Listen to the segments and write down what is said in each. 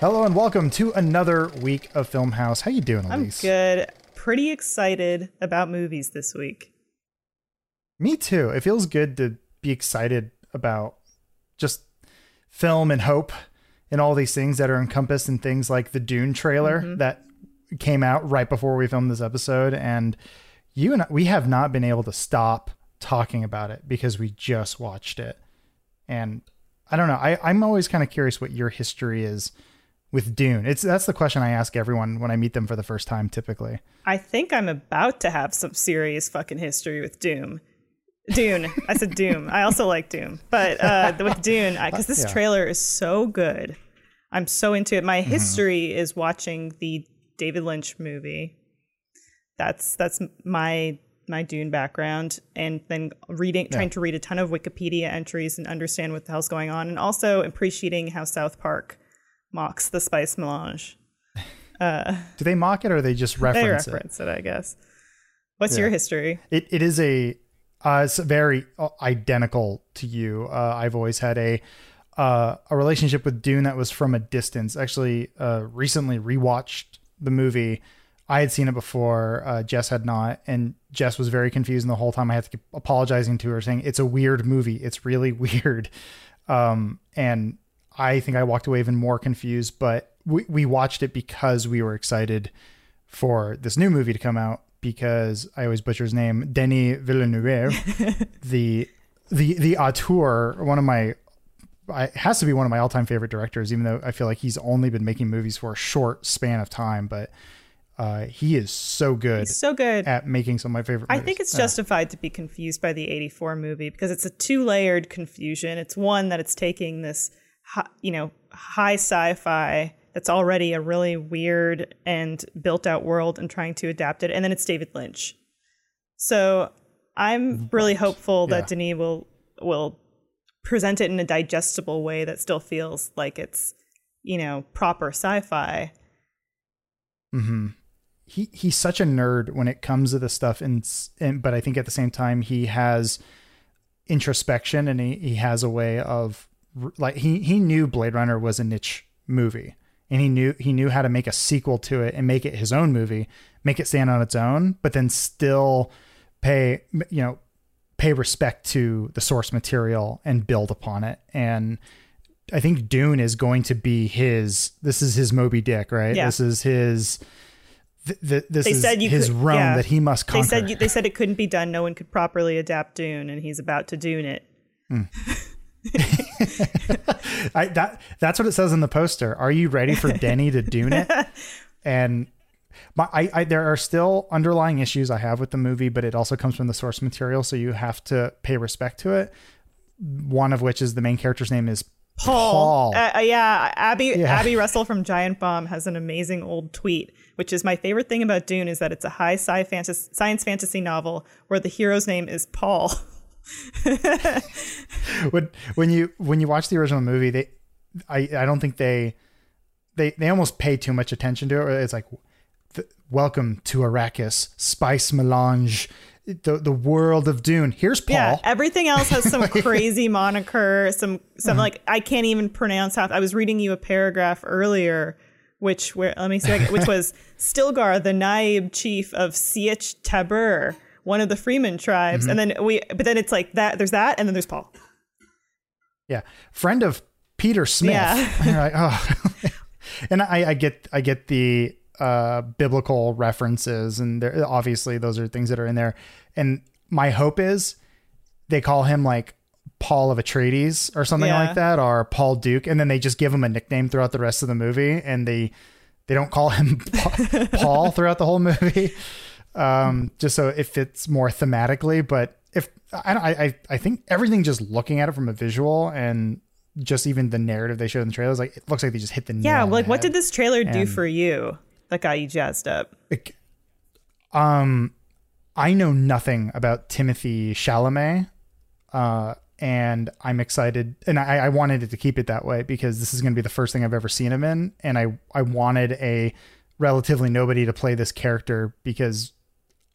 Hello and welcome to another week of Film House. How you doing, I'm Elise? good. Pretty excited about movies this week. Me too. It feels good to be excited about just film and hope and all these things that are encompassed in things like the Dune trailer Mm-hmm. that came out right before we filmed this episode and you and I, we have not been able to stop talking about it because we just watched it. And I don't know. I, I'm always kind of curious what your history is with Dune. It's that's the question I ask everyone when I meet them for the first time typically. I think I'm about to have some serious fucking history with Doom. Dune. I said Doom. I also like Doom, but uh, with Dune, because this Yeah. trailer is so good, I'm so into it. My history is watching the David Lynch movie. That's that's my my Dune background, and then reading, trying to read a ton of Wikipedia entries and understand what the hell's going on, and also appreciating how South Park mocks the spice melange. Do they mock it or they just They reference it? reference it, I guess. What's your history? It it is a uh, it's very uh, identical to you. Uh, I've always had a uh, a relationship with Dune that was from a distance. Actually, uh, recently rewatched the movie. I had seen it before. Uh, Jess had not, and Jess was very confused. And the whole time I had to keep apologizing to her, saying it's a weird movie. It's really weird. Um, and I think I walked away even more confused. But we we watched it because we were excited for this new movie to come out because I always butcher his name, Denis Villeneuve, the the the auteur, one of my I, it has to be one of my all-time favorite directors, even though I feel like he's only been making movies for a short span of time, but uh, he is so good he's So good. at making some of my favorite. I think it's Uh, justified to be confused by the 84 movie because it's a two layered confusion. It's one that it's taking this, hi- you know, high sci fi that's already a really weird and built out world and trying to adapt it. And then it's David Lynch. So I'm mm-hmm. really hopeful that Yeah. Denis will, will present it in a digestible way that still feels like it's, you know, proper sci fi. Mm-hmm. he he's such a nerd when it comes to this stuff and, and but I think at the same time he has introspection and he, he has a way of like he he knew Blade Runner was a niche movie and he knew he knew how to make a sequel to it and make it his own movie make it stand on its own but then still pay you know pay respect to the source material and build upon it and I think Dune is going to be his this is his Moby Dick right Yeah. this is his th- th- this They is said you his could- yeah. that he must They said you, they said it couldn't be done. No one could properly adapt Dune, and he's about to Dune it. Hmm. I, that that's what it says in the poster. Are you ready for Denny to Dune it? And my, I, I, there are still underlying issues I have with the movie, but it also comes from the source material, so you have to pay respect to it. One of which is the main character's name is Paul. Uh, uh, yeah, Abby Yeah. Abby Russell from Giant Bomb has an amazing old tweet, which is my favorite thing about Dune is that it's a high sci fantasy, science fantasy novel where the hero's name is Paul. when when you when you watch the original movie, they I I don't think they they they almost pay too much attention to it. It's like welcome to Arrakis, spice melange, the the world of Dune. Here's Paul. Yeah, everything else has some crazy moniker, some some uh-huh. like I can't even pronounce half. I was reading you a paragraph earlier, which where let me see, if I can- which was Stilgar, the Naib chief of Sietch Tabur, one of the Fremen tribes, and then we, but then it's like that. There's that, and then there's Paul. Yeah, friend of Peter Smith. Yeah. Like, oh. and I, I get I get the uh, biblical references, and there, obviously those are things that are in there. And my hope is they call him like Paul of Atreides or something Yeah. like that, or Paul Duke, and then they just give him a nickname throughout the rest of the movie, and they they don't call him Paul throughout the whole movie, um, just so it fits more thematically. But if I, I I think everything just looking at it from a visual and just even the narrative they showed in the trailers, like it looks like they just hit the nail Yeah, on the like what did this trailer do for you that got you jazzed up? Like, um, I know nothing about Timothée Chalamet, uh, and I'm excited, and I, I wanted it to keep it that way because this is going to be the first thing I've ever seen him in, and I I wanted a relatively nobody to play this character because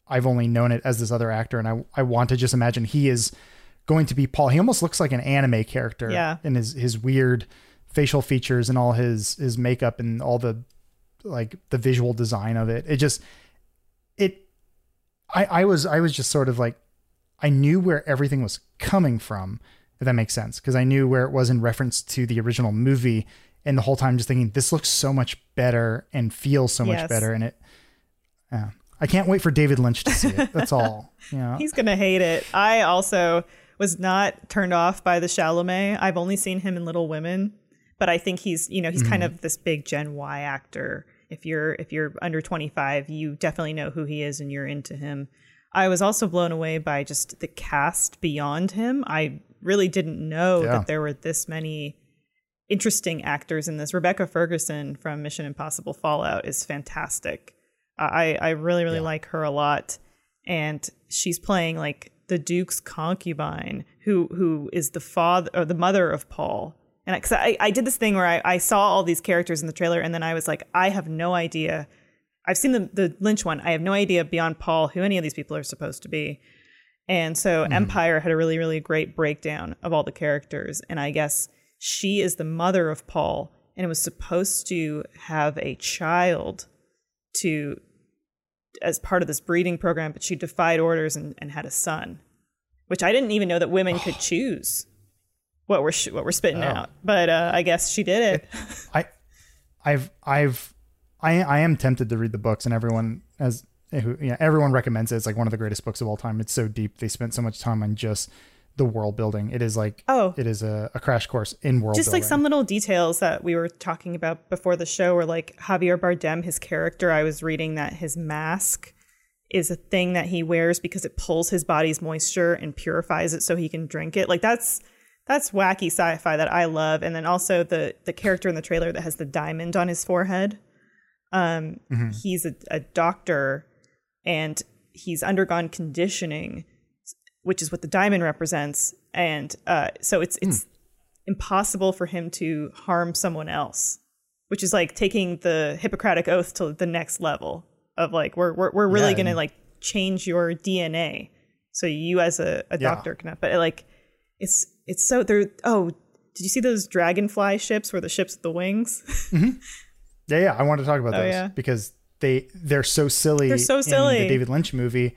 I've only known it as this other actor, and I I want to just imagine he is going to be Paul. He almost looks like an anime character, Yeah. in his his weird facial features and all his his makeup and all the like the visual design of it. It just it I I was I was just sort of like I knew where everything was coming from, if that makes sense, because I knew where it was in reference to the original movie and the whole time just thinking this looks so much better and feels so much better and it yeah. I can't wait for David Lynch to see it. That's all. Know. He's gonna hate it. I also was not turned off by the Chalamet. I've only seen him in Little Women, but I think he's you know he's kind mm-hmm. of this big Gen Y actor. If you're if you're under 25, you definitely know who he is and you're into him. I was also blown away by just the cast beyond him. I really didn't know Yeah. that there were this many interesting actors in this. Rebecca Ferguson from Mission Impossible Fallout is fantastic. I I really really like her a lot, and she's playing like the Duke's concubine, who who is the father or the mother of Paul. And because I, I did this thing where I, I saw all these characters in the trailer, and then I was like, I have no idea. I've seen the the Lynch one. I have no idea beyond Paul who any of these people are supposed to be. And so mm-hmm. Empire had a really, really great breakdown of all the characters. And I guess she is the mother of Paul and it was supposed to have a child to as part of this breeding program, but she defied orders and, and had a son, which I didn't even know that women could choose what we're sh- what we're spitting out. But uh, I guess she did it. I, I've, I've, I, I am tempted to read the books, and everyone as who, yeah, everyone recommends it. It's like one of the greatest books of all time. It's so deep. They spent so much time on just the world building. It is like, Oh. it is a, a crash course in world just building. like some little details that we were talking about before the show were like Javier Bardem, his character. I was reading that his mask is a thing that he wears because it pulls his body's moisture and purifies it so he can drink it. Like that's that's wacky sci-fi that I love. And then also the the character in the trailer that has the diamond on his forehead. Um, he's a, a doctor and he's undergone conditioning, which is what the diamond represents. And uh, so it's it's impossible for him to harm someone else, which is like taking the Hippocratic oath to the next level of like we're we're, we're really Yeah, gonna like change your DNA so you as a, a Yeah. doctor can but like it's it's so there oh did you see those dragonfly ships where the ships with the wings Yeah, yeah. I want to talk about Oh, those yeah. because they they're so silly. They're so in silly. the David Lynch movie,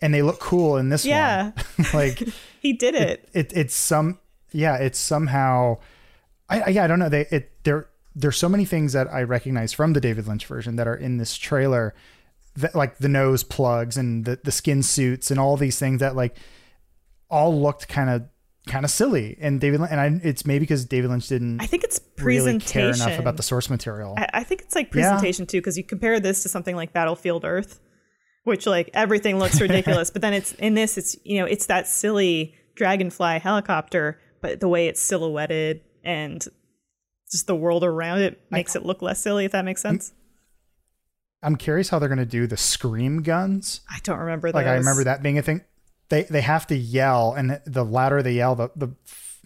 and they look cool in this Yeah. one. like he did it it, it's some yeah, it's somehow. I, I yeah, I don't know. They it there there's so many things that I recognize from the David Lynch version that are in this trailer, that like the nose plugs and the the skin suits and all these things that like all looked kind of kind of silly. And David Lynch, and I, it's maybe because David Lynch didn't I think it's really care presentation enough about the source material. I, I think it's like Yeah. presentation too, because you compare this to something like Battlefield Earth, which like everything looks ridiculous, but then it's in this, it's you know, it's that silly dragonfly helicopter, but the way it's silhouetted and just the world around it makes it look less silly. If that makes sense. I'm curious how they're going to do the scream guns. I don't remember. Like I remember that being a thing. They they have to yell, and the louder they yell, the the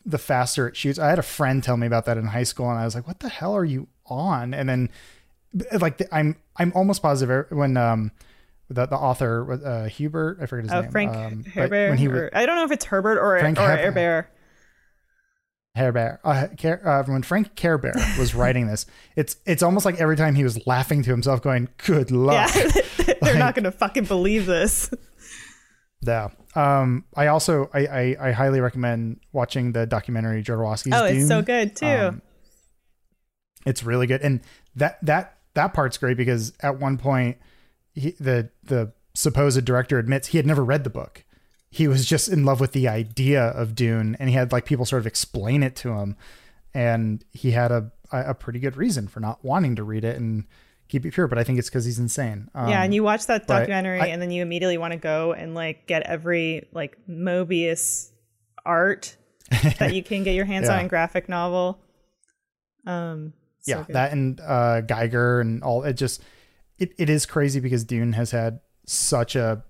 the faster it shoots. I had a friend tell me about that in high school, and I was like, "What the hell are you on?" And then, like, I'm I'm almost positive when um the the author uh, Hubert, I forget his name. Oh, name, Frank um, Herbert. when he or- I don't know if it's Herbert or Frank or Herbert. Herbert. Hairbear, uh, Care, uh, when Frank Care Bear was writing this, it's it's almost like every time he was laughing to himself, going, "Good luck." Yeah, they're not going to fucking believe this. Yeah. Um, I also I, I, I highly recommend watching the documentary Jodorowsky's Oh, it's Dune. so good too. Um, It's really good, and that that that part's great because at one point, he, the the supposed director admits he had never read the book. He was just in love with the idea of Dune, and he had like people sort of explain it to him, and he had a a pretty good reason for not wanting to read it and keep it pure. But I think it's because he's insane. Um, yeah, and you watch that documentary I- and then you immediately want to go and like get every like Moebius art that you can get your hands on Yeah. in graphic novel. Um so yeah good. that and uh Giger and all it just it, it is crazy because dune has had such a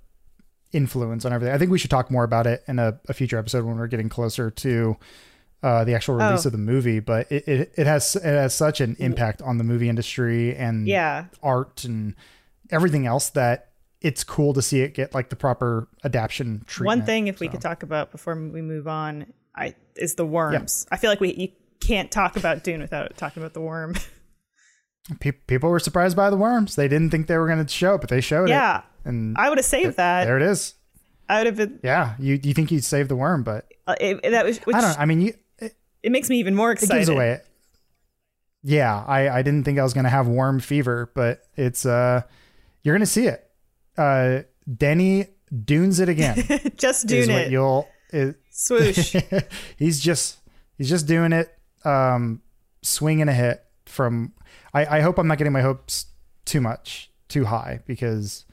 influence on everything i think we should talk more about it in a, a future episode when we're getting closer to uh the actual release Oh. of the movie but it, it it has it has such an impact on the movie industry and yeah. art and everything else that it's cool to see it get like the proper adaptation treatment One thing if we could talk about before we move on, I is the worms. I feel like we you can't talk about Dune without talking about the worm. Pe- people were surprised by the worms. They didn't think they were going to show it, but they showed yeah, it. Yeah, and I would have saved that. there it is. I would have been. Yeah, you you think you'd save the worm, but Uh, it, that was. Which, I don't. I mean, you, it, It makes me even more excited. it gives away. Yeah, I I didn't think I was going to have worm fever, but it's uh, you're going to see it. Uh, Denny dunes it again. Just doing it. you'll. Is, Swoosh. he's just he's just doing it um swinging a hit from I, I hope i'm not getting my hopes too much too high because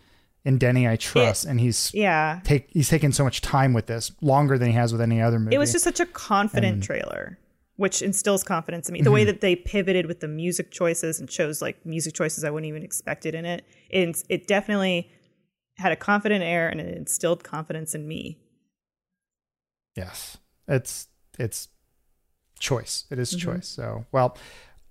in denny i trust and he's yeah. take he's taken so much time with this longer than he has with any other movie It was just such a confident trailer, which instills confidence in me. The way mm-hmm. that they pivoted with the music choices and chose like music choices I wouldn't even expected in it. It, it definitely had a confident air and it instilled confidence in me. yes it's it's choice it is mm-hmm. choice so well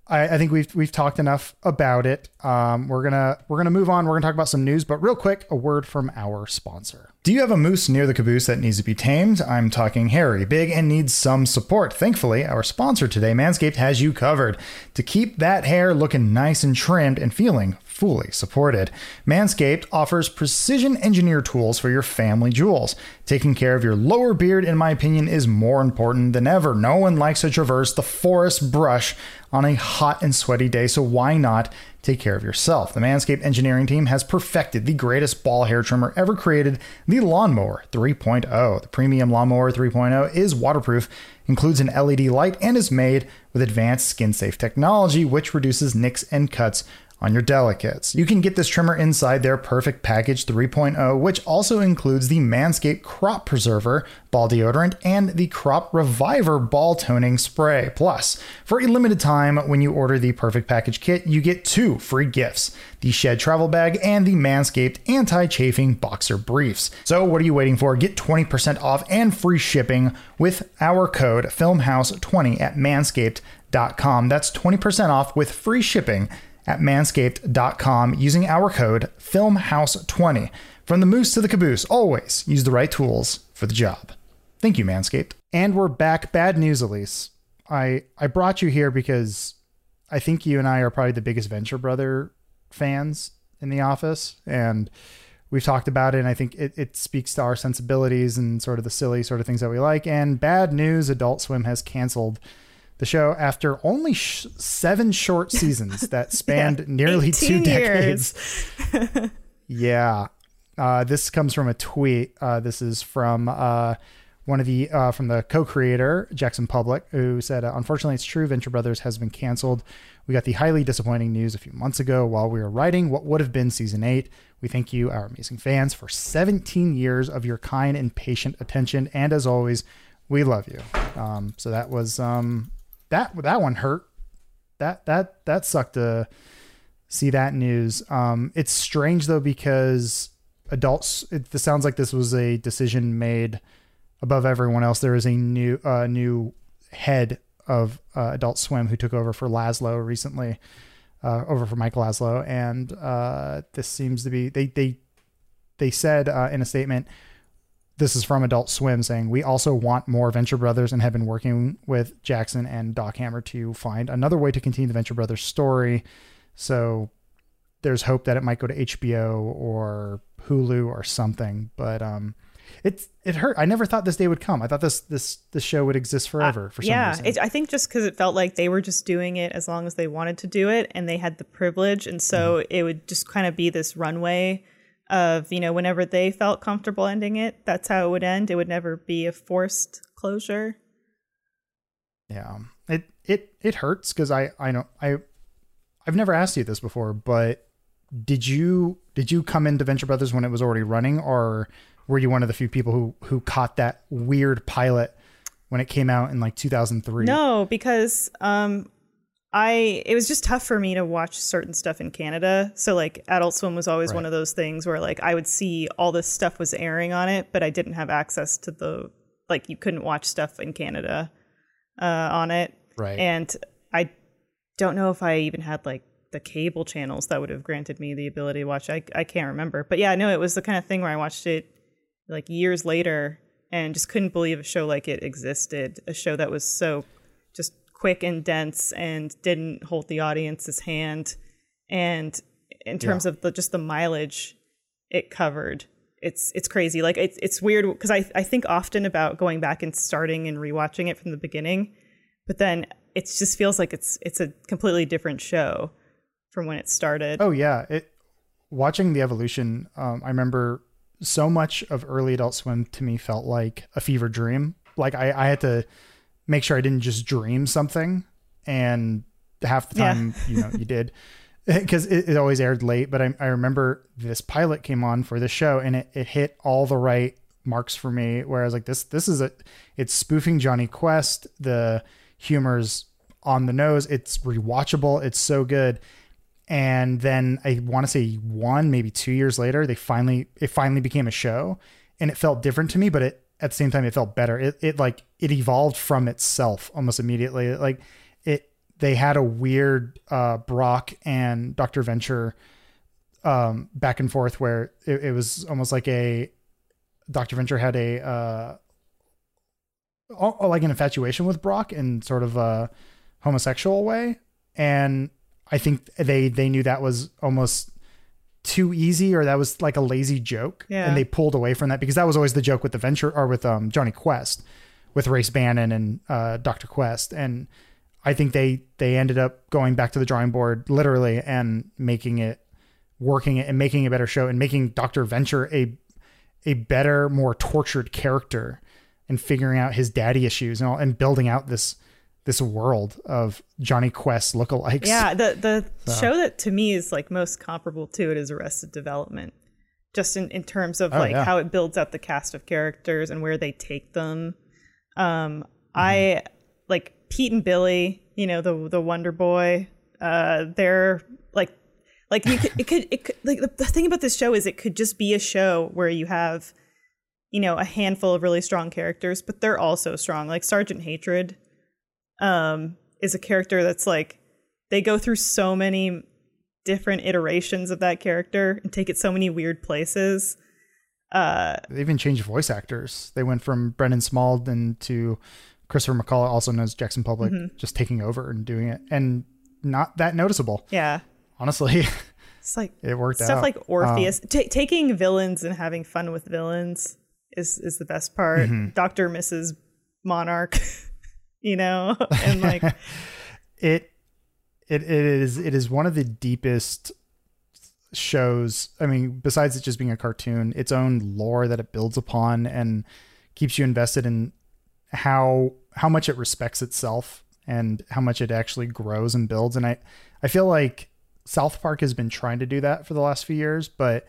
I, I think we've we've talked enough about it. Um, we're gonna we're gonna move on. We're gonna talk about some news, but real quick, a word from our sponsor. Do you have a moose near the caboose that needs to be tamed? I'm talking hairy, big, and needs some support. Thankfully, our sponsor today, Manscaped, has you covered to keep that hair looking nice and trimmed and feeling fully supported. Manscaped offers precision engineer tools for your family jewels. Taking care of your lower beard, in my opinion, is more important than ever. No one likes to traverse the forest brush on a hot and sweaty day, so why not take care of yourself? The Manscaped engineering team has perfected the greatest ball hair trimmer ever created, the Lawnmower 3.0. The premium Lawnmower 3.0 is waterproof, includes an LED light, and is made with advanced skin safe technology, which reduces nicks and cuts on your delicates. You can get this trimmer inside their Perfect Package 3.0, which also includes the Manscaped Crop Preserver ball deodorant and the Crop Reviver ball toning spray. Plus, for a limited time, when you order the Perfect Package kit, you get two free gifts the Shed Travel Bag and the Manscaped Anti Chafing Boxer Briefs. So, what are you waiting for? Get 20% off and free shipping with our code FilmHouse20 at manscaped.com. That's 20% off with free shipping at manscaped.com using our code FilmHouse20. From the moose to the caboose, always use the right tools for the job. Thank you, Manscaped. And we're back. Bad news, Elise. I, I brought you here because I think you and I are probably the biggest Venture Brother fans in the office. And we've talked about it, and I think it, it speaks to our sensibilities and sort of the silly sort of things that we like. And bad news Adult Swim has canceled the show after only sh- seven short seasons that spanned nearly two decades. Yeah. Uh, this comes from a tweet. Uh, this is from uh, one of the uh, from the co-creator Jackson Publick, who said, uh, "Unfortunately, it's true. Venture Brothers has been canceled. We got the highly disappointing news a few months ago while we were writing what would have been season eight. We thank you, our amazing fans, for 17 years of your kind and patient attention, and as always, we love you." Um, so that was um, that that one hurt. That that that sucked to see that news. Um, it's strange though because adults. It this sounds like this was a decision made above everyone else. There is a new uh, new head of uh, Adult Swim who took over for Lazzo recently, uh, over for Mike Lazzo, and uh, this seems to be they they they said uh, in a statement. This is from Adult Swim saying, We also want more Venture Brothers and have been working with Jackson and Doc Hammer to find another way to continue the Venture Brothers story. So there's hope that it might go to HBO or Hulu or something. But um, it it hurt. I never thought this day would come. I thought this this this show would exist forever for some yeah, reason. it, I think just because it felt like they were just doing it as long as they wanted to do it, and they had the privilege, and so Mm-hmm. it would just kind of be this runway of you know whenever they felt comfortable ending it, that's how it would end. It would never be a forced closure. Yeah, it it it hurts because I I know I I've never asked you this before, but did you did you come into Venture Brothers when it was already running, or were you one of the few people who who caught that weird pilot when it came out in like 2003? No, because um, I it was just tough for me to watch certain stuff in Canada. So like Adult Swim was always one of those things where like I would see all this stuff was airing on it, but I didn't have access to the like you couldn't watch stuff in Canada uh, on it. Right. And I don't know if I even had like the cable channels that would have granted me the ability to watch. I I can't remember, but yeah, no, it was the kind of thing where I watched it like years later and just couldn't believe a show like it existed. A show that was so just quick and dense and didn't hold the audience's hand. And in terms Yeah. of the, just the mileage it covered, it's it's crazy. Like it's it's weird because I I think often about going back and starting and rewatching it from the beginning, but then it just feels like it's it's a completely different show from when it started. Oh yeah, it watching the evolution. Um, I remember so much of early Adult Swim to me felt like a fever dream. Like I, I had to make sure I didn't just dream something, and half the Yeah. time, you know, you did because it, it always aired late. But I, I remember this pilot came on for the show, and it, it hit all the right marks for me. Where I was like, this this is a it's spoofing Jonny Quest. The humor's on the nose. It's rewatchable. It's so good and then I want to say one, maybe two years later, they finally it finally became a show, and it felt different to me, but it at the same time it felt better. It it like it evolved from itself almost immediately. Like it they had a weird uh, Brock and Doctor Venture um, back and forth where it, it was almost like a Doctor Venture had a uh, al- like an infatuation with Brock in sort of a homosexual way, and I think they they knew that was almost too easy or that was like a lazy joke Yeah. and they pulled away from that because that was always the joke with the venture or with um Jonny Quest with Race Bannon and uh Dr. Quest and I think they they ended up going back to the drawing board literally and making it working it and making a better show and making Dr. Venture a a better more tortured character and figuring out his daddy issues and all, and building out this this world of Jonny Quest lookalikes. Yeah, the the show that to me is like most comparable to it is Arrested Development, just in, in terms of Oh, like yeah. how it builds out the cast of characters and where they take them. Um, Mm-hmm. I like Pete and Billy, you know the the Wonder Boy. Uh, they're like like you could it could it could like the, the thing about this show is it could just be a show where you have you know a handful of really strong characters, but they're also strong. Like Sergeant Hatred um, is a character that's like they go through so many different iterations of that character and take it so many weird places. Uh, They even changed voice actors. They went from Brendan Smaldon to Christopher McCullough, also known as Jackson Publick, Mm-hmm. just taking over and doing it, and not that noticeable. yeah, Honestly, it's like it worked stuff out. like Orpheus. Ta taking villains and having fun with villains is is the best part. Doctor Mrs. Monarch, you know, and like it it it is it is one of the deepest shows. I mean besides it just being a cartoon its own lore that it builds upon and keeps you invested in how how much it respects itself and how much it actually grows and builds. And i i feel like south park has been trying to do that for the last few years but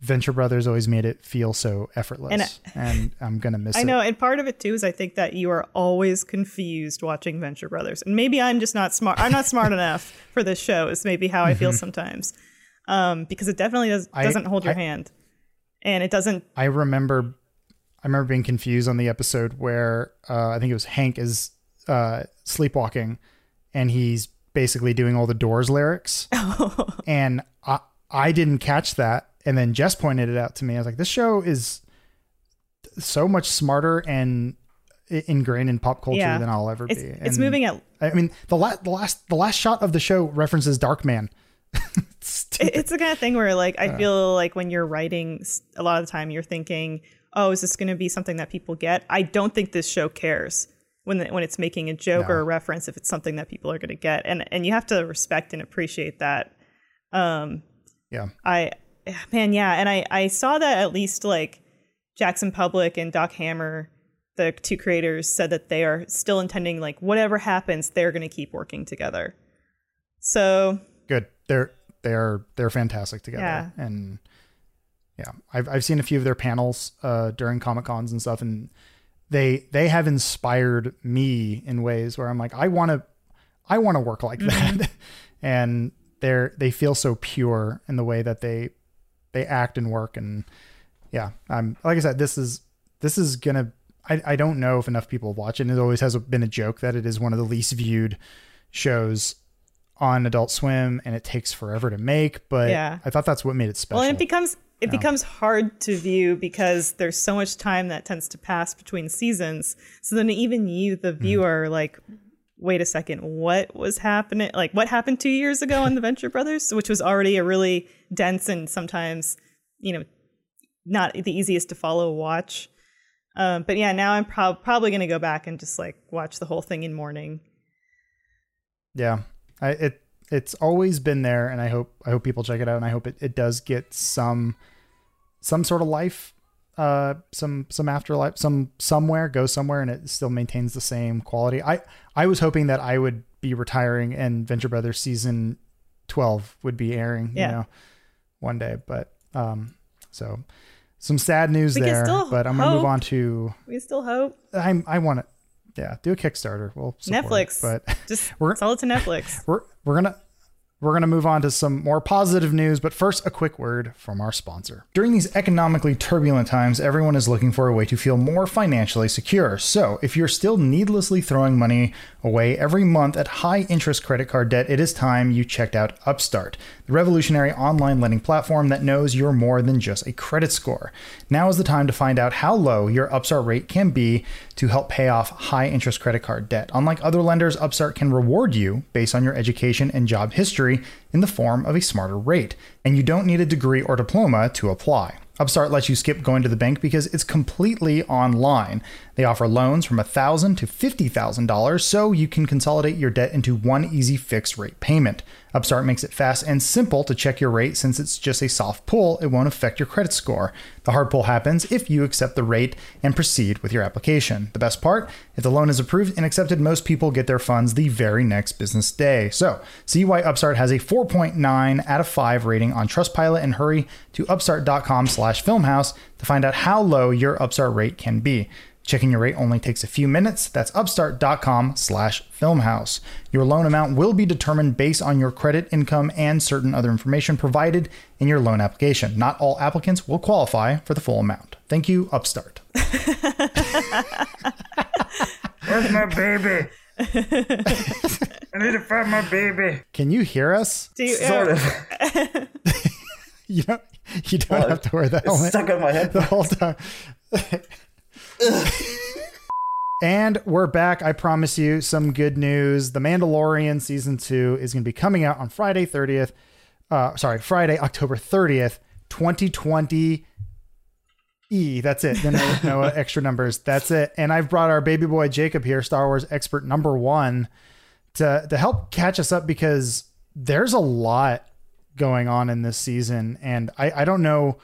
venture brothers always made it feel so effortless And and, I- i'm gonna miss I it know, and part of it too is I think that you are always confused watching Venture Brothers, and maybe I'm just not smart. I'm not smart enough for this show. Is maybe how I feel sometimes, um, because it definitely does, doesn't hold your I- hand, and it doesn't. I remember I remember being confused on the episode where uh, I think it was Hank is uh, sleepwalking and he's basically doing all the Doors lyrics. and I I didn't catch that and then Jess pointed it out to me. I was like this show is so much smarter and ingrained in pop culture Yeah. than I'll ever It's be. it's moving at I mean the last the last the last shot of the show references Darkman. It's it's the kind of thing where like I feel like when you're writing, a lot of the time you're thinking, "Oh, is this going to be something that people get?" I don't think this show cares when the, when it's making a joke No. or a reference if it's something that people are going to get, and and you have to respect and appreciate that. Um, yeah. I man, yeah, and I I saw that at least like Jackson Publick and Doc Hammer, the two creators, said that they are still intending like whatever happens, they're going to keep working together. So good. They're they're they're fantastic together. Yeah. And yeah, I've I've seen a few of their panels uh, during Comic Cons and stuff, and they they have inspired me in ways where I'm like, I want to I want to work like that, and they're they feel so pure in the way that they they act and work, and yeah, I'm like I said, this is this is gonna. I, I don't know if enough people watch it. And it always has been a joke that it is one of the least viewed shows on Adult Swim, and it takes forever to make. But Yeah. I thought that's what made it special. Well, and it becomes it becomes hard to view because there's so much time that tends to pass between seasons. So then even you, the mm. viewer, like wait a second, what was happening? Like, what happened two years ago on the Venture Brothers, which was already a really dense and sometimes, you know, not the easiest to follow watch. Um, but yeah, now I'm prob- probably going to go back and just like watch the whole thing in mourning. Yeah, I, it it's always been there, and I hope I hope people check it out, and I hope it, it does get some some sort of life, uh, some some afterlife, some somewhere go somewhere, and it still maintains the same quality. I I was hoping that I would be retiring and Venture Brothers season twelve would be airing, Yeah. you know, one day, but um, so some sad news We there. But I'm gonna move on to We still hope I'm I want to yeah do a Kickstarter. We'll support it, Netflix. but. just We're- sell it to Netflix. we're we're gonna we're gonna move on to some more positive news, but first a quick word from our sponsor. During these economically turbulent times, everyone is looking for a way to feel more financially secure. So, if you're still needlessly throwing money away every month at high interest credit card debt, it is time you checked out Upstart, the revolutionary online lending platform that knows you're more than just a credit score. Now is the time to find out how low your Upstart rate can be to help pay off high interest credit card debt. Unlike other lenders, Upstart can reward you based on your education and job history in the form of a smarter rate. And you don't need a degree or diploma to apply. Upstart lets you skip going to the bank because it's completely online. They offer loans from 1,000 to $50,000 so you can consolidate your debt into one easy fixed rate payment. Upstart makes it fast and simple to check your rate since it's just a soft pull, it won't affect your credit score. The hard pull happens if you accept the rate and proceed with your application. The best part, if the loan is approved and accepted, most people get their funds the very next business day. So, see why Upstart has a 4.9 out of 5 rating on Trustpilot and hurry to upstart.com slash filmhouse to find out how low your Upstart rate can be. Checking your rate only takes a few minutes. That's upstart.com slash filmhouse. Your loan amount will be determined based on your credit, income, and certain other information provided in your loan application. Not all applicants will qualify for the full amount. Thank you, Upstart. Where's my baby? I need to find my baby. Can you hear us? Do you, Sort uh, of. You don't, you don't Well, have to wear that It's helmet stuck on my head. the whole time. and we're back. I promise you some good news. The Mandalorian season two is going to be coming out on Friday 30th. Uh, sorry, Friday, October 30th, 2020. E, that's it. Then no, no extra numbers. That's it. And I've brought our baby boy Jacob here, Star Wars expert number one, to to help catch us up because there's a lot going on in this season, and I I don't know,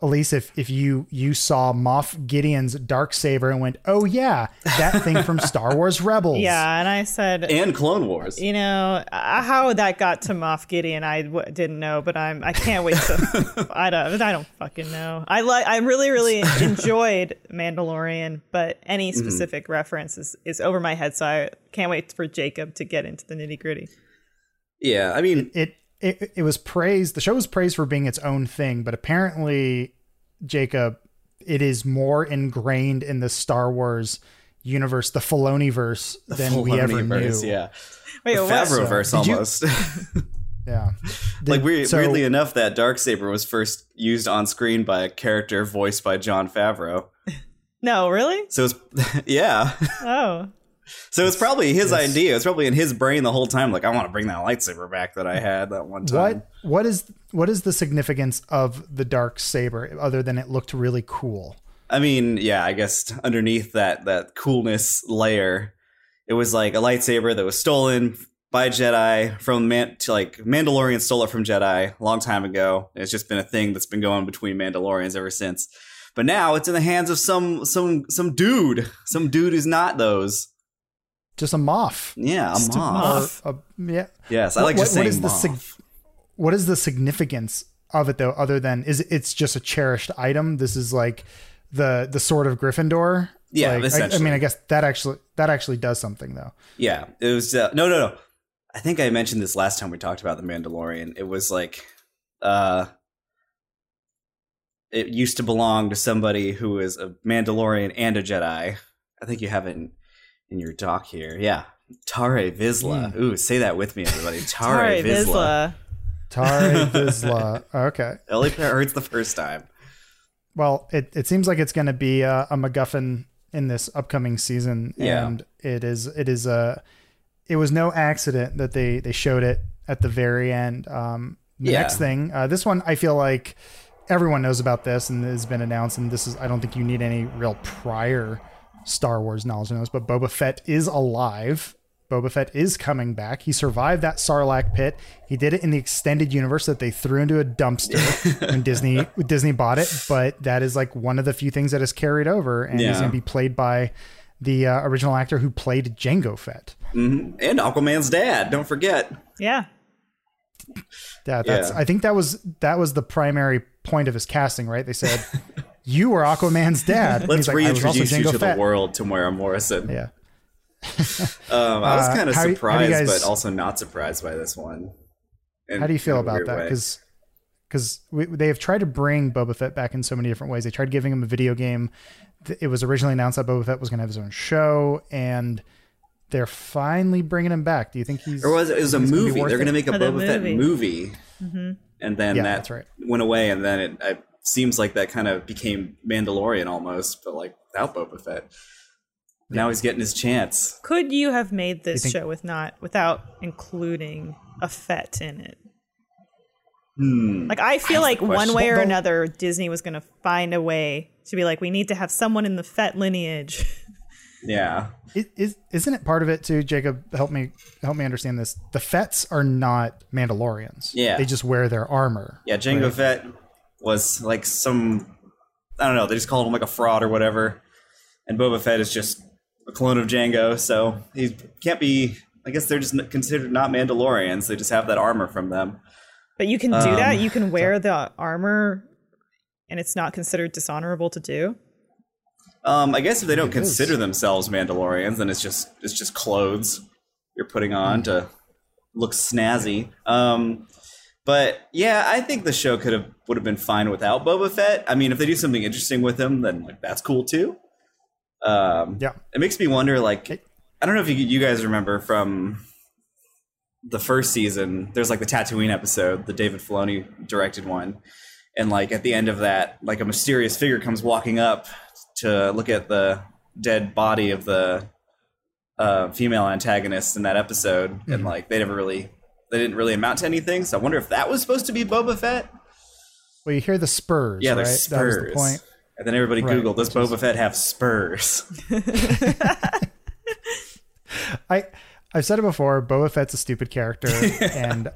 Elise, if if you you saw Moff Gideon's dark saber and went, oh yeah, that thing from Star Wars Rebels. yeah, and I said, and Clone Wars. you know, uh, how that got to Moff Gideon, I w- didn't know, but I'm I can't wait to. I don't I don't fucking know. I like I really really enjoyed Mandalorian, but any specific reference is, is over my head, so I can't wait for Jacob to get into the nitty gritty. Yeah, I mean, it, it it it was praised. The show was praised for being its own thing, but apparently, Jacob, it is more ingrained in the Star Wars universe, the Filoni verse, than we ever knew. Filoniverse, Yeah, Wait, the what? Favreauverse Did you- almost. Yeah. like Did- we, so- weirdly enough, that dark saber was first used on screen by a character voiced by Jon Favreau. No, really? So it's yeah. Oh, So it's probably his Yes. idea. It's probably in his brain the whole time. Like I want to bring that lightsaber back that I had that one time. What what is what is the significance of the dark saber other than it looked really cool? I mean, yeah, I guess underneath that that coolness layer, it was like a lightsaber that was stolen by Jedi from man to like Mandalorian stole it from Jedi a long time ago. It's just been a thing that's been going between Mandalorians ever since. But now it's in the hands of some some some dude, some dude who's not those. Just a moth. Yeah, a Just a moth. Or a- yeah. Yes, I like just saying what is the moth. sig- what is the significance of it though other than is it's just a cherished item this is like the the sword of gryffindor Yeah, like, I, I mean i guess that actually that actually does something though Yeah, it was uh, no, no, no. I think I mentioned this last time we talked about the Mandalorian. It was like, uh, it used to belong to somebody who is a Mandalorian and a Jedi. I think you have it in, in your doc here. Yeah, Tarre Vizsla. Ooh, say that with me, everybody. Tarre, Tari Vizsla. Vizsla. Tari Vizsla. okay It only hurts the first time. well it, it seems like it's going to be a, a macguffin in this upcoming season Yeah. and it is it is a it was no accident that they they showed it at the very end. Um, the Yeah. next thing, uh, this one, I feel like everyone knows about this and has been announced. And this is, I don't think you need any real prior Star Wars knowledge knows, but Boba Fett is alive. Boba Fett is coming back. He survived that Sarlacc pit. He did it in the extended universe that they threw into a dumpster when Disney Disney bought it. But that is like one of the few things that is carried over, and he's going to be played by the uh, original actor who played Jango Fett. and Aquaman's dad. Don't forget. Yeah. Yeah, that's. Yeah. I think that was that was the primary point of his casting, right? They said you were Aquaman's dad. Let's like, "I was also reintroduce you to Fett." the world, Temuera Morrison. Yeah. Um, I was Uh, kind of how do you- how do you surprised, guys- but also not surprised by this one. In How do you feel kind of a about that? Because because they have tried to bring Boba Fett back in so many different ways. They tried giving him a video game. It was originally announced that Boba Fett was going to have his own show, and they're finally bringing him back. Do you think he's? Or was it, it was a think gonna movie? They're going to make a Oh, the Boba Fett movie. movie, and then Yeah, that that's right. went away, and then it, it seems like that kind of became Mandalorian almost, but like without Boba Fett. Now he's getting his chance. Could you have made this think- show with not without including a Fett in it? Hmm. Like I feel like one way or though- another, Disney was going to find a way to be like, we need to have someone in the Fett lineage. Yeah. It, is isn't it part of it too, Jacob? Help me help me understand this. The Fetts are not Mandalorians. Yeah. they just wear their armor. Yeah, Jango right? Fett was like some I don't know, they just called him like a fraud or whatever. And Boba Fett is just a clone of Jango, so he can't be I guess they're just considered not Mandalorians. They just have that armor from them. but you can do that. Um, You can wear the armor, and it's not considered dishonorable to do. Um, I guess if they don't It is. consider themselves Mandalorians, then it's just it's just clothes you're putting on to look snazzy. Um, but yeah, I think the show could have would have been fine without Boba Fett. I mean, if they do something interesting with him, then like that's cool too. Um, Yeah. it makes me wonder. Like, I don't know if you you guys remember from the first season. There's like the Tatooine episode, the David Filoni directed one, and like at the end of that, like a mysterious figure comes walking up to look at the dead body of the uh, female antagonist in that episode, and like they never really, they didn't really amount to anything. So I wonder if that was supposed to be Boba Fett. Well, you hear the spurs. Yeah, right? there's spurs. That was the point. And then everybody Right, Googled, does Boba Fett have spurs? I I've said it before. Boba Fett's a stupid character, and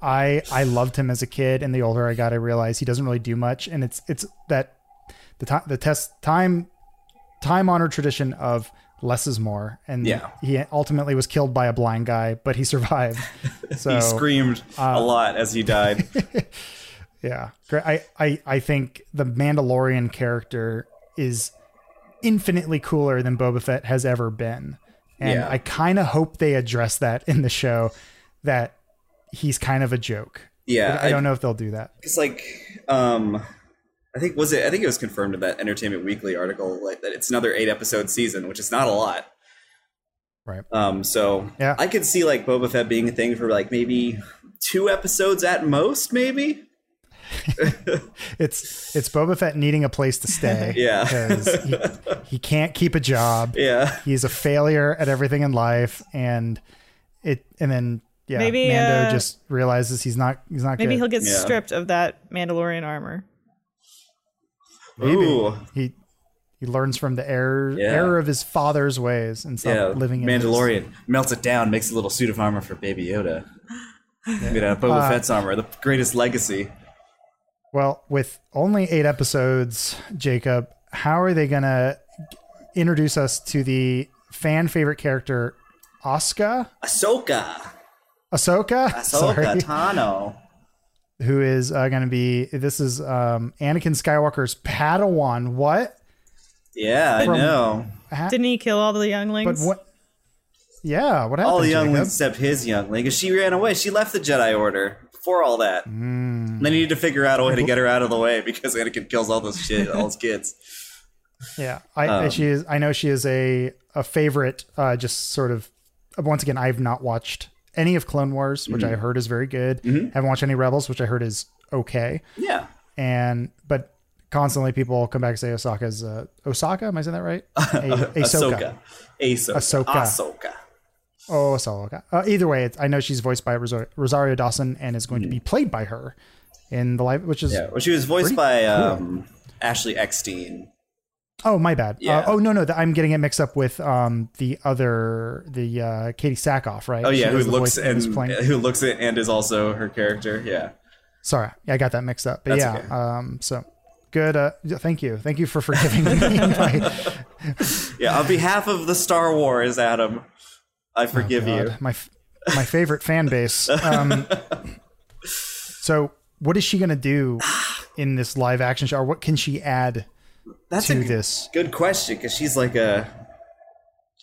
I I loved him as a kid. And the older I got, I realized he doesn't really do much. And it's it's that the time the test time time honored tradition of less is more. And Yeah. he ultimately was killed by a blind guy, but he survived. So he screamed a lot as he died. Yeah, Great. I, I I think the Mandalorian character is infinitely cooler than Boba Fett has ever been, and Yeah. I kind of hope they address that in the show. That he's kind of a joke. Yeah, I, don't know if they'll do that. It's like, um, I think was it? I think it was confirmed in that Entertainment Weekly article like, that it's another eight episode season, which is not a lot. Right. Um, so Yeah. I could see like Boba Fett being a thing for like maybe two episodes at most, maybe. It's it's Boba Fett needing a place to stay. Yeah. because he, he can't keep a job. Yeah. He's a failure at everything in life, and it and then yeah, Maybe, Mando uh, just realizes he's not he's not Maybe good. he'll get Yeah. stripped of that Mandalorian armor. Maybe. Ooh. he he learns from the error Yeah. error of his father's ways and stop Yeah. living in his- Mandalorian melts it down, makes a little suit of armor for Baby Yoda. You know, Boba Uh, Fett's armor, the greatest legacy. well, with only eight episodes, Jacob, how are they gonna introduce us to the fan favorite character, Asuka? Ahsoka. Ahsoka, Ahsoka sorry, Tano. Who is uh, going to be? This is um, Anakin Skywalker's Padawan. What? Yeah, I know. Ha- Didn't he kill all the younglings? but what? Yeah, what happened? all the Jacob? younglings except his youngling, because she ran away. She left the Jedi Order before all that. Mm. They needed to figure out a way to get her out of the way because Anakin kills all those shit, all his kids. Yeah, I Um, she is. I know she is a a favorite. Uh, just sort of. Once again, I've not watched any of Clone Wars, which Mm-hmm. I heard is very good. Haven't watched any Rebels, which I heard is okay. Yeah, And but constantly people come back and say Osaka's uh, Osaka. Am I saying that right? A- Ahsoka. Ahsoka, Ahsoka, Ahsoka. Oh, Ahsoka. Uh, either way, it's, I know she's voiced by Rosario, Rosario Dawson and is going to be played by her in the live, which is Yeah, well, she was voiced by cool. um, Ashley Eckstein. Oh my bad. Yeah. Uh, oh no no, th- I'm getting it mixed up with um the other the uh, Katee Sackhoff, right? Oh yeah, who looks and who looks it and is also her character. Yeah, Sorry, I got that mixed up. But That's yeah, okay. um, so good. Uh, thank you, thank you for forgiving me. my, yeah. On behalf of the Star Wars, Adam, I forgive you. Oh, God, my f- my favorite fan base. Um, so, what is she gonna do in this live action show, or what can she add That's to a this? good question because she's like a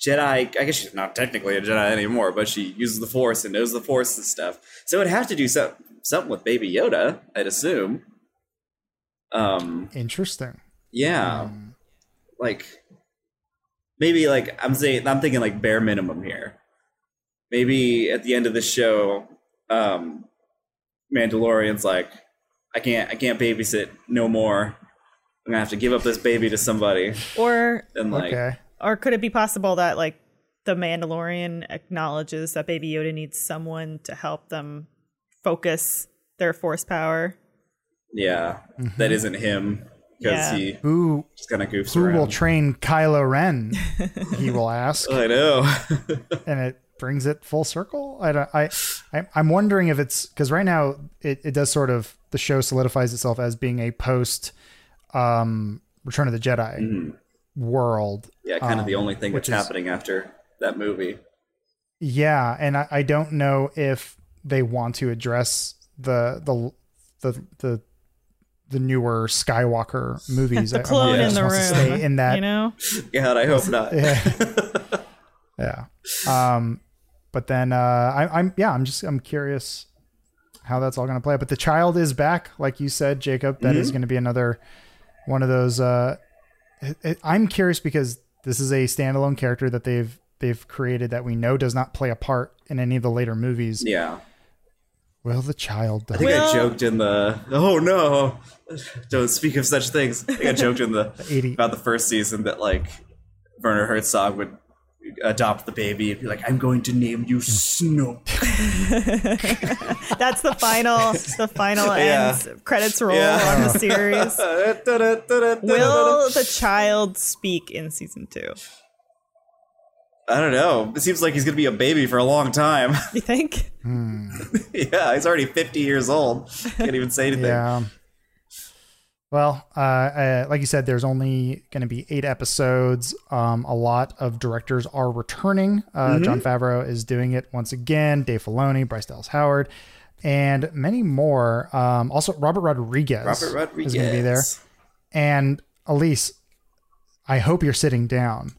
Jedi. I guess she's not technically a Jedi anymore, but she uses the Force and knows the Force and stuff. So it'd have to do some, something with Baby Yoda, I'd assume. Um, Interesting. yeah, Hmm. like maybe like I'm saying, I'm thinking like bare minimum here. Maybe at the end of the show, um, Mandalorian's like, I can't, I can't babysit no more. I'm gonna have to give up this baby to somebody, Or and like, Okay. or could it be possible that like the Mandalorian acknowledges that Baby Yoda needs someone to help them focus their force power? yeah, that isn't him because Yeah. he Who just kind of goofs who around. will train Kylo Ren? he will ask, I know. and it brings it full circle. I don't. I, I I'm wondering if it's because right now it, it does sort of the show solidifies itself as being a post um Return of the Jedi world. yeah, kind of the Um, only thing that's is- happening after that movie. Yeah, and I, I don't know if they want to address the the the the the newer Skywalker movies. The I- I clone in the wants to stay room, in that you know. God, I hope not. yeah. Um, but then uh, I, I'm yeah, I'm just I'm curious how that's all going to play. out. But the child is back, like you said, Jacob. That is going to be another one of those. Uh, it, it- I'm curious because this is a standalone character that they've they've created that we know does not play a part in any of the later movies. yeah. Well, the child? I think Well- I joked in the oh no, don't speak of such things. I think I joked in the 80. about the first season that like Werner Herzog would adopt the baby and be like, "I'm going to name you hmm. Snoop. That's the final the final Yeah. ends credits roll Yeah. on the series. Will the child speak in season two? I don't know. It seems like he's gonna be a baby for a long time. You think? Hmm. yeah, he's already 50 years old. Can't even say anything. Yeah. Well, uh, uh, like you said, there's only going to be eight episodes. Um, a lot of directors are returning. Uh, Mm-hmm. Jon Favreau is doing it once again. Dave Filoni, Bryce Dallas Howard, and many more. Um, also, Robert Rodriguez, Robert Rodriguez is going to be there. And Elise, I hope you're sitting down.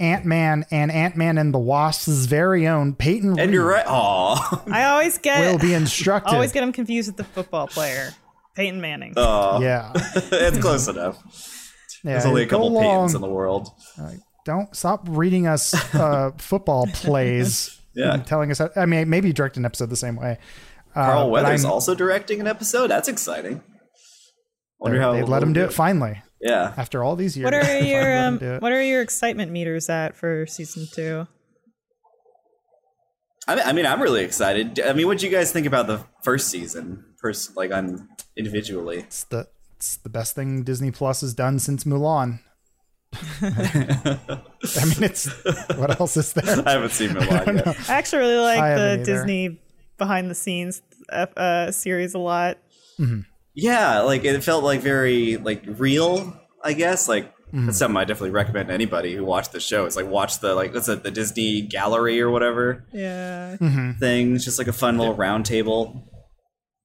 Ant Man and Ant Man and the Wasp's very own Peyton And Reed you're right. Aw. I always get will be instructed. always get him confused with the football player, Peyton Manning. Aw. yeah. it's close enough. yeah. There's only a go couple along. Peytons in the world. don't stop reading us uh, football plays Yeah. and telling us. How, I mean, maybe direct an episode the same way. Uh, Carl but Weathers also directing an episode. That's exciting. Wonder how they let him do it finally Yeah. after all these years. What are your um, what are your excitement meters at for season two? I mean, I mean, I'm really excited. I mean, what do you guys think about the first season? First, like on individually. It's the it's the best thing Disney Plus has done since Mulan. I mean, it's what else is there? I haven't seen Mulan yet. I actually really like I the. Disney behind the scenes uh, uh, series a lot. Yeah, like it felt like very like real. I guess like Mm-hmm. that's something I definitely recommend to anybody who watched the show. Is like watch the like what's it the Disney Gallery or whatever Yeah. thing. It's just like a fun little round table.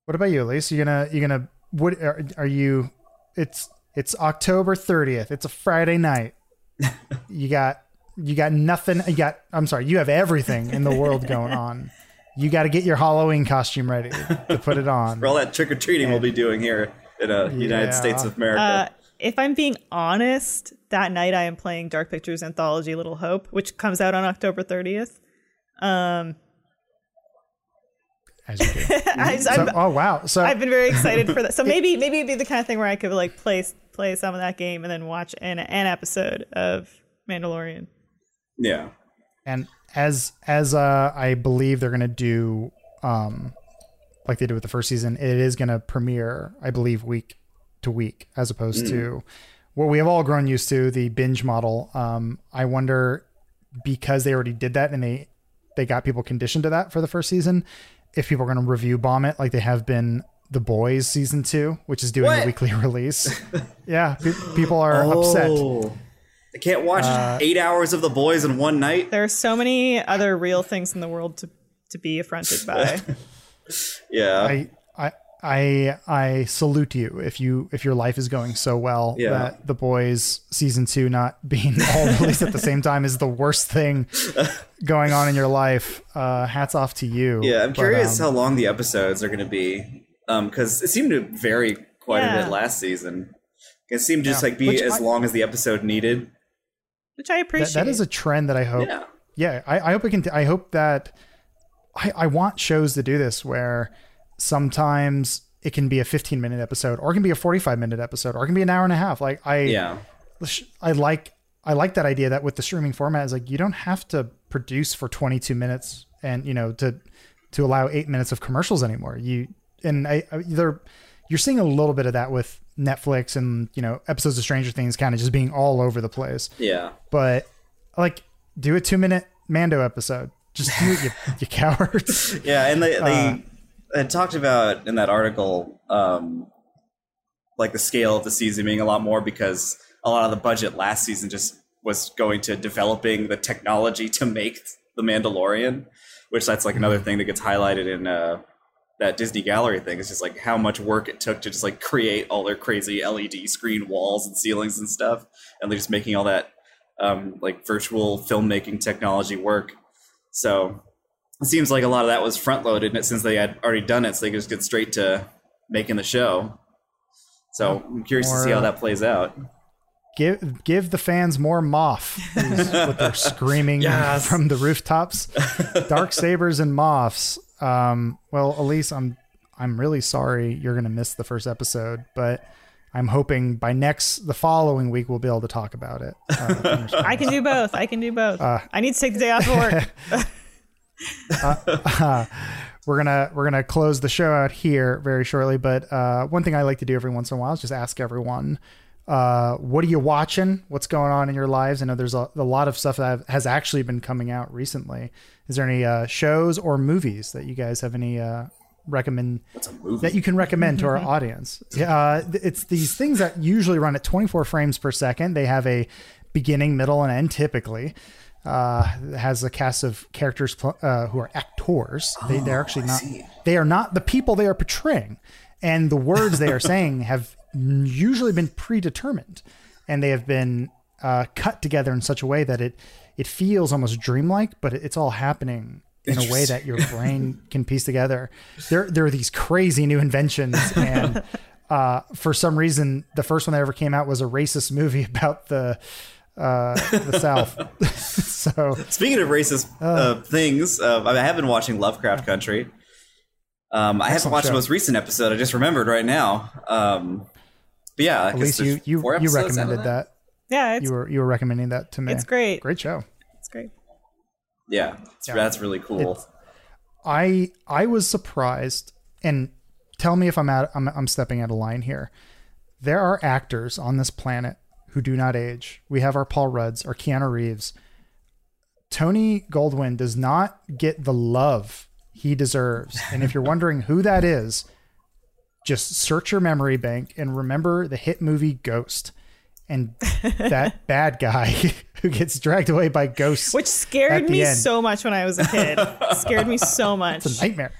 What about you, Elise? You gonna you gonna what are, are you? It's it's October thirtieth. It's a Friday night. you got you got nothing. You got I'm sorry. You have everything in the world going on. You got to get your Halloween costume ready to put it on. For all that trick or treating we'll be doing here in uh, United Yeah. States of America. Uh, if I'm being honest, that night I am playing Dark Pictures anthology Little Hope, which comes out on October 30th. Um, As you do. I, So, oh wow! So I've been very excited for that. So maybe maybe it'd be the kind of thing where I could like play play some of that game and then watch an an episode of Mandalorian. yeah. and as as uh, I believe they're gonna do, um, like they did with the first season, it is gonna premiere, I believe, week to week, as opposed to what we have all grown used to, the binge model. Um, I wonder because they already did that and they they got people conditioned to that for the first season, if people are gonna review bomb it like they have been. The Boys season two, which is doing What? a weekly release. yeah, pe- people are upset. They can't watch Uh, eight hours of The Boys in one night. There are so many other real things in the world to to be affronted by. Yeah. I I I I salute you if you if your life is going so well Yeah. that the boys season two not being all released at the same time is the worst thing going on in your life. Uh, hats off to you. yeah, I'm But, curious um, how long the episodes are going to be. Um, because it seemed to vary quite a bit last season. It seemed just Yeah. like be Which as I- long as the episode needed. Which I that, appreciate. that is a trend that I hope. Yeah. Yeah, I, I hope it can. I hope that I, I want shows to do this where sometimes it can be a 15 minute episode, or it can be a 45 minute episode, or it can be an hour and a half. Like I, Yeah. I like I like that idea that with the streaming format is like you don't have to produce for 22 minutes and you know to to allow 8 minutes of commercials anymore. You and I, I they're you're seeing a little bit of that with Netflix and you know episodes of Stranger Things kind of just being all over the place. Yeah. But like do a 2 minute Mando episode. Just do it you, you cowards. Yeah, and they Uh, they had talked about in that article, um, like the scale of the season being a lot more because a lot of the budget last season just was going to developing the technology to make the Mandalorian, which that's like another thing that gets highlighted in uh, that Disney Gallery thing. It's just like how much work it took to just like create all their crazy LED screen walls and ceilings and stuff, and they're just making all that um, like virtual filmmaking technology work. So it seems like a lot of that was front loaded and since they had already done it, so they could just get straight to making the show. So I'm curious to see how uh, that plays out. give give the fans more Moth who's- with their screaming Yes. from the rooftops. Dark sabers and moths. Um, well, Elise, I'm I'm really sorry you're gonna miss the first episode, but I'm hoping by next the following week we'll be able to talk about it. Uh. I can do both. I can do both. I need to take the day off of work. we're gonna we're gonna close the show out here very shortly. But uh, one thing I like to do every once in a while is just ask everyone, uh, what are you watching? What's going on in your lives? I know there's a, a lot of stuff that has actually been coming out recently. Is there any uh, shows or movies that you guys have any uh, recommend What's a movie? that you can recommend to our audience? Yeah, uh, it's these things that usually run at 24 frames per second. They have a beginning, middle, and end typically. Uh, has a cast of characters pl- uh, who are actors. They, they're actually not. They are not the people they are portraying, and the words they are saying have usually been predetermined, and they have been uh, cut together in such a way that it it feels almost dreamlike, but it's all happening in a way that your brain can piece together. There, there are these crazy new inventions, and uh, for some reason, the first one that ever came out was a racist movie about the uh, the South. so Speaking of racist uh, things, uh, I have been watching Lovecraft Country. Um, I haven't watched show. the most recent episode. I just remembered right now. Um, but yeah, I at least you you four you episodes out of recommended that. Yeah, it's You were you were recommending that to me. it's great. Great show. It's great. Yeah, it's- Yeah. that's really cool. It's- I I was surprised, and tell me if I'm out I'm I'm stepping out of line here. There are actors on this planet who do not age. We have our Paul Rudds, our Keanu Reeves. Tony Goldwyn does not get the love he deserves. And if you're wondering who that is, just search your memory bank and remember the hit movie Ghost and that bad guy who gets dragged away by ghosts. Which scared me end. so much when I was a kid. scared me so much. It's a nightmare.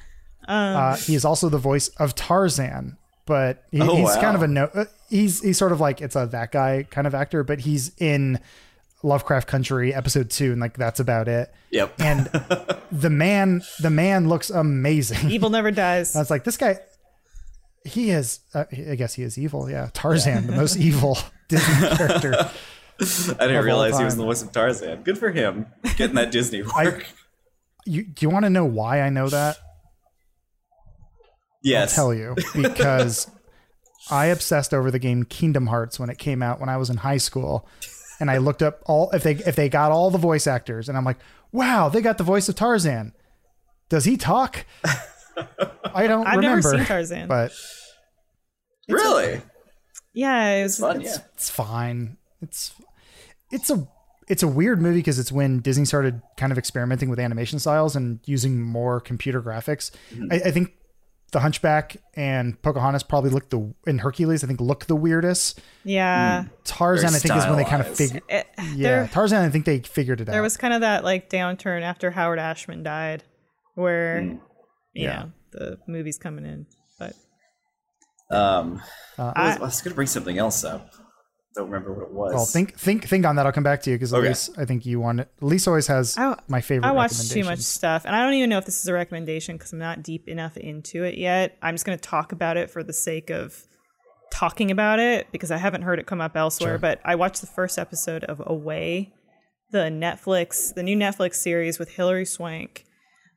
uh, he is also the voice of Tarzan, but he, Oh, he's wow. kind of a no. Uh, he's he's sort of like it's a that guy kind of actor, but he's in Lovecraft Country episode two, and like that's about it. Yep. And the man, the man looks amazing. Evil never dies. I was like, this guy, he is. Uh, I guess he is evil. Yeah, Tarzan, the most evil Disney character. I didn't realize he was time. the voice of Tarzan. Good for him getting that Disney work. You, do you want to know why I know that? Yes. tell you because I obsessed over the game Kingdom Hearts when it came out when I was in high school. and I looked up all if they if they got all the voice actors, and I'm like, wow, they got the voice of Tarzan. Does he talk? I don't I've remember, never seen Tarzan. but really? yeah, it was Fun, it's- yeah. it's fine. It's it's a it's a weird movie because it's when Disney started kind of experimenting with animation styles and using more computer graphics. Mm-hmm. I, I think the Hunchback and Pocahontas probably look the in Hercules I think look the weirdest. Yeah. Tarzan Very I think is when they kind of stylized. figured yeah Tarzan I think they figured it out. there was kind of that like downturn after Howard Ashman died, where Mm. yeah, the movie's coming in. But Um, Uh, I was, I was going to bring something else up. Don't remember what it was. well, think think think on that. I'll come back to you because Okay. Elise, I think you want it. Elise always has I- my favorite. I watched too much stuff, and I don't even know if this is a recommendation because I'm not deep enough into it yet. I'm just going to talk about it for the sake of talking about it because I haven't heard it come up elsewhere. Sure. But I watched the first episode of Away, the Netflix, the new Netflix series with Hilary Swank.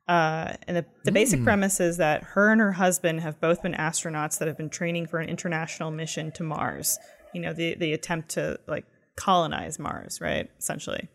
Uh, and the, the basic premise is that her and her husband have both been astronauts that have been training for an international mission to Mars. You know, the the attempt to like colonize Mars, right? Essentially.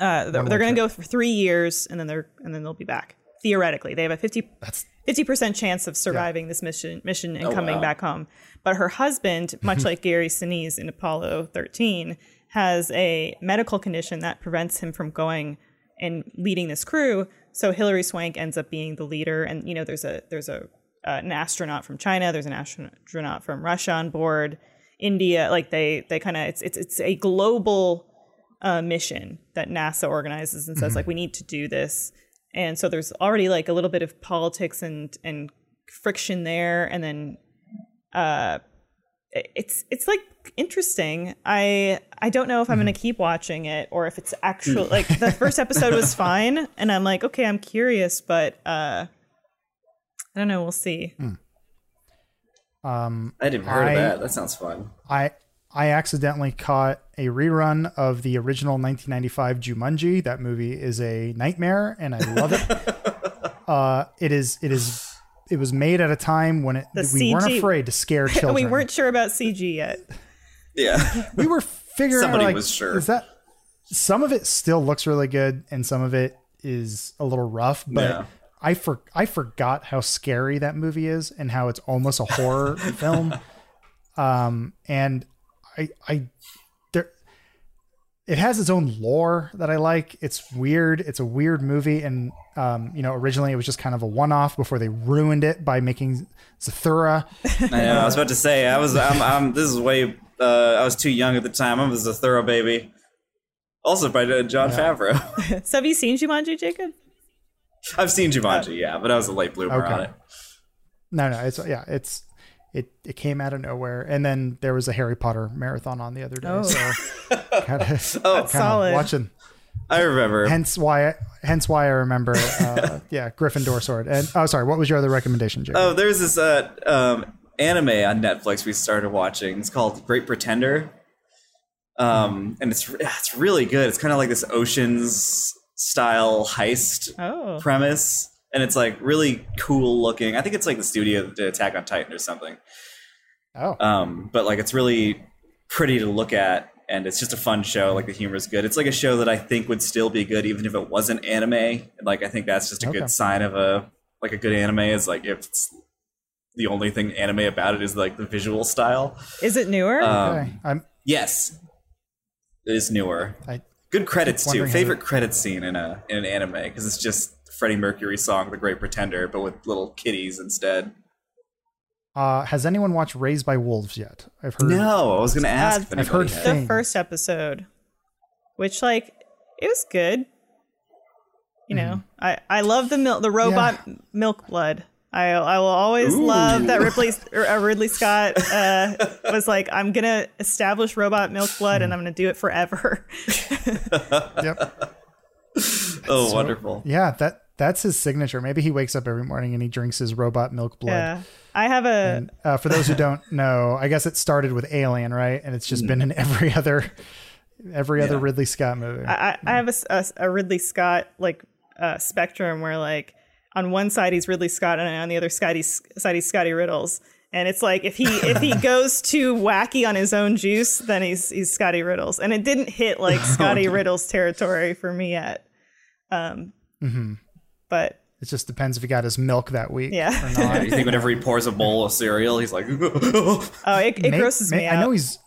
Uh, they're they're going to go for three years, and then they're and then they'll be back. Theoretically, they have a 50 That's percent chance of surviving this mission mission and Oh, coming wow. back home. But her husband, much like Gary Sinise in Apollo 13, has a medical condition that prevents him from going and leading this crew. So Hilary Swank ends up being the leader, and you know there's a there's a uh, an astronaut from China, there's an astronaut from Russia on board, India. Like they they kind of it's it's it's a global uh, mission that NASA organizes and says like we need to do this. And so there's already like a little bit of politics and and friction there, and then uh, it's it's like interesting. I I don't know if I'm gonna keep watching it or if it's actual like the first episode was fine, and I'm like okay, I'm curious, but uh, I don't know. We'll see. Um I didn't hear I- of that. That sounds fun. I I accidentally caught a rerun of the original 1995 Jumanji. That movie is a nightmare, and I love it. uh, it is it is it was made at a time when it, The we weren't afraid to scare children. we weren't sure about CG yet. Yeah. we were figuring Somebody out like was sure. is that some of it still looks really good and some of it is a little rough but Yeah. I for i forgot how scary that movie is and how it's almost a horror film um and i i there it has its own lore that i like it's weird it's a weird movie and um you know originally it was just kind of a one-off before they ruined it by making zathura I know. I was about to say. I was. I'm. I'm this is way. Uh, I was too young at the time. I was a thorough baby. Also by uh, Jon Favreau. So have you seen Jumanji, Jacob? I've seen Jumanji, yeah, but I was a late bloomer Okay. on it. No, no, it's yeah, it's it it came out of nowhere, and then there was a Harry Potter marathon on the other day. Oh. So kind of Oh, solid. watching. I remember. Hence why, I, hence why I remember. Uh, yeah, Gryffindor sword. And oh, sorry, what was your other recommendation, Jake? Oh, there's this uh, um, anime on Netflix we started watching. It's called Great Pretender, um, and it's it's really good. It's kind of like this Ocean's style heist Oh, premise, and it's like really cool looking. I think it's like the studio that did Attack on Titan or something. oh, Um, but like it's really pretty to look at, and it's just a fun show. Like the humor is good. It's like a show that I think would still be good even if it wasn't anime. Like I think that's just a Okay. good sign of a like a good anime is like if it's the only thing anime about it is like the visual style. is it newer? Um, okay. I'm Yes, it is newer. I Good credits too. wondering how Favorite credit scene in a in an anime because it's just Freddie Mercury song "The Great Pretender" but with little kitties instead. uh, has anyone watched Raised by Wolves yet? I've heard. No, I was gonna ask. Uh, if I've heard had. the first episode, which like it was good. You know, I I love the milk, the robot milk blood. I I will always Ooh. love that Ripley uh, Ridley Scott uh, was like, I'm gonna establish robot milk blood and I'm gonna do it forever. Yep. Oh, wonderful. Yeah, that that's his signature. Maybe he wakes up every morning and he drinks his robot milk blood. yeah, I have a And uh, for those who don't know, I guess it started with Alien, right? And it's just been in every other every other Yeah. Ridley Scott movie. I, I have a a Ridley Scott like uh, spectrum where like on one side he's Ridley Scott and on the other side he's, side he's Scotty Riddles, And it's like if he if he goes too wacky on his own juice, then he's he's Scotty Riddles. And it didn't hit like Scotty Riddles territory for me yet. Um, but It just depends if he got his milk that week Yeah. or not. you think whenever he pours a bowl of cereal, he's like, oh, it, it May- grosses may- me out. I know he's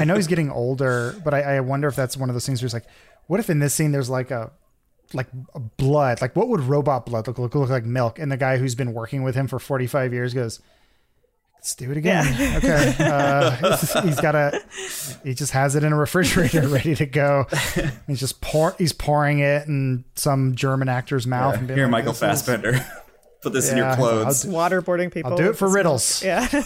I know he's getting older, but I, I wonder if that's one of those things where it's like, what if in this scene there's like a like blood? Like what would robot blood look, look look like milk? And the guy who's been working with him for 45 years goes, Let's do it again. Okay. Uh, he's got a he just has it in a refrigerator ready to go. He's just pour he's pouring it in some German actor's mouth and here, like, Michael "This is- Fassbender. Put this in your clothes. do- waterboarding people. I'll do it for riddles. milk. Yeah.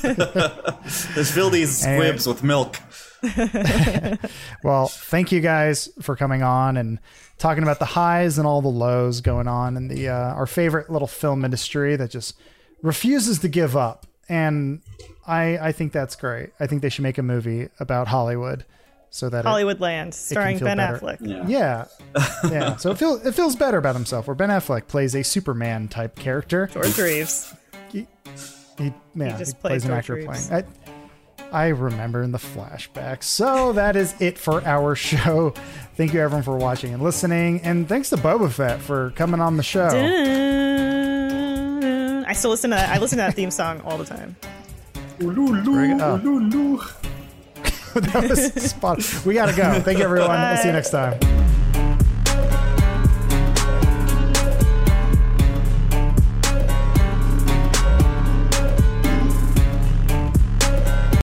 Let's fill these Anyway. squibs with milk. Well, thank you guys for coming on and talking about the highs and all the lows going on in the uh, our favorite little film industry that just refuses to give up. And I I think that's great. I think they should make a movie about Hollywood so that it, Land, starring Ben better. Affleck. yeah yeah so it feels it feels better about himself. Where Ben Affleck plays a Superman type character. George Reeves. He yeah, just he played plays an actor Reeves. playing. I, I remember in the flashback. So that is it for our show. Thank you everyone for watching and listening, and thanks to Boba Fett for coming on the show. I still listen to that. I listen to that theme song all the time. Very good. That was spot. We gotta go. Thank you everyone. We'll see you next time.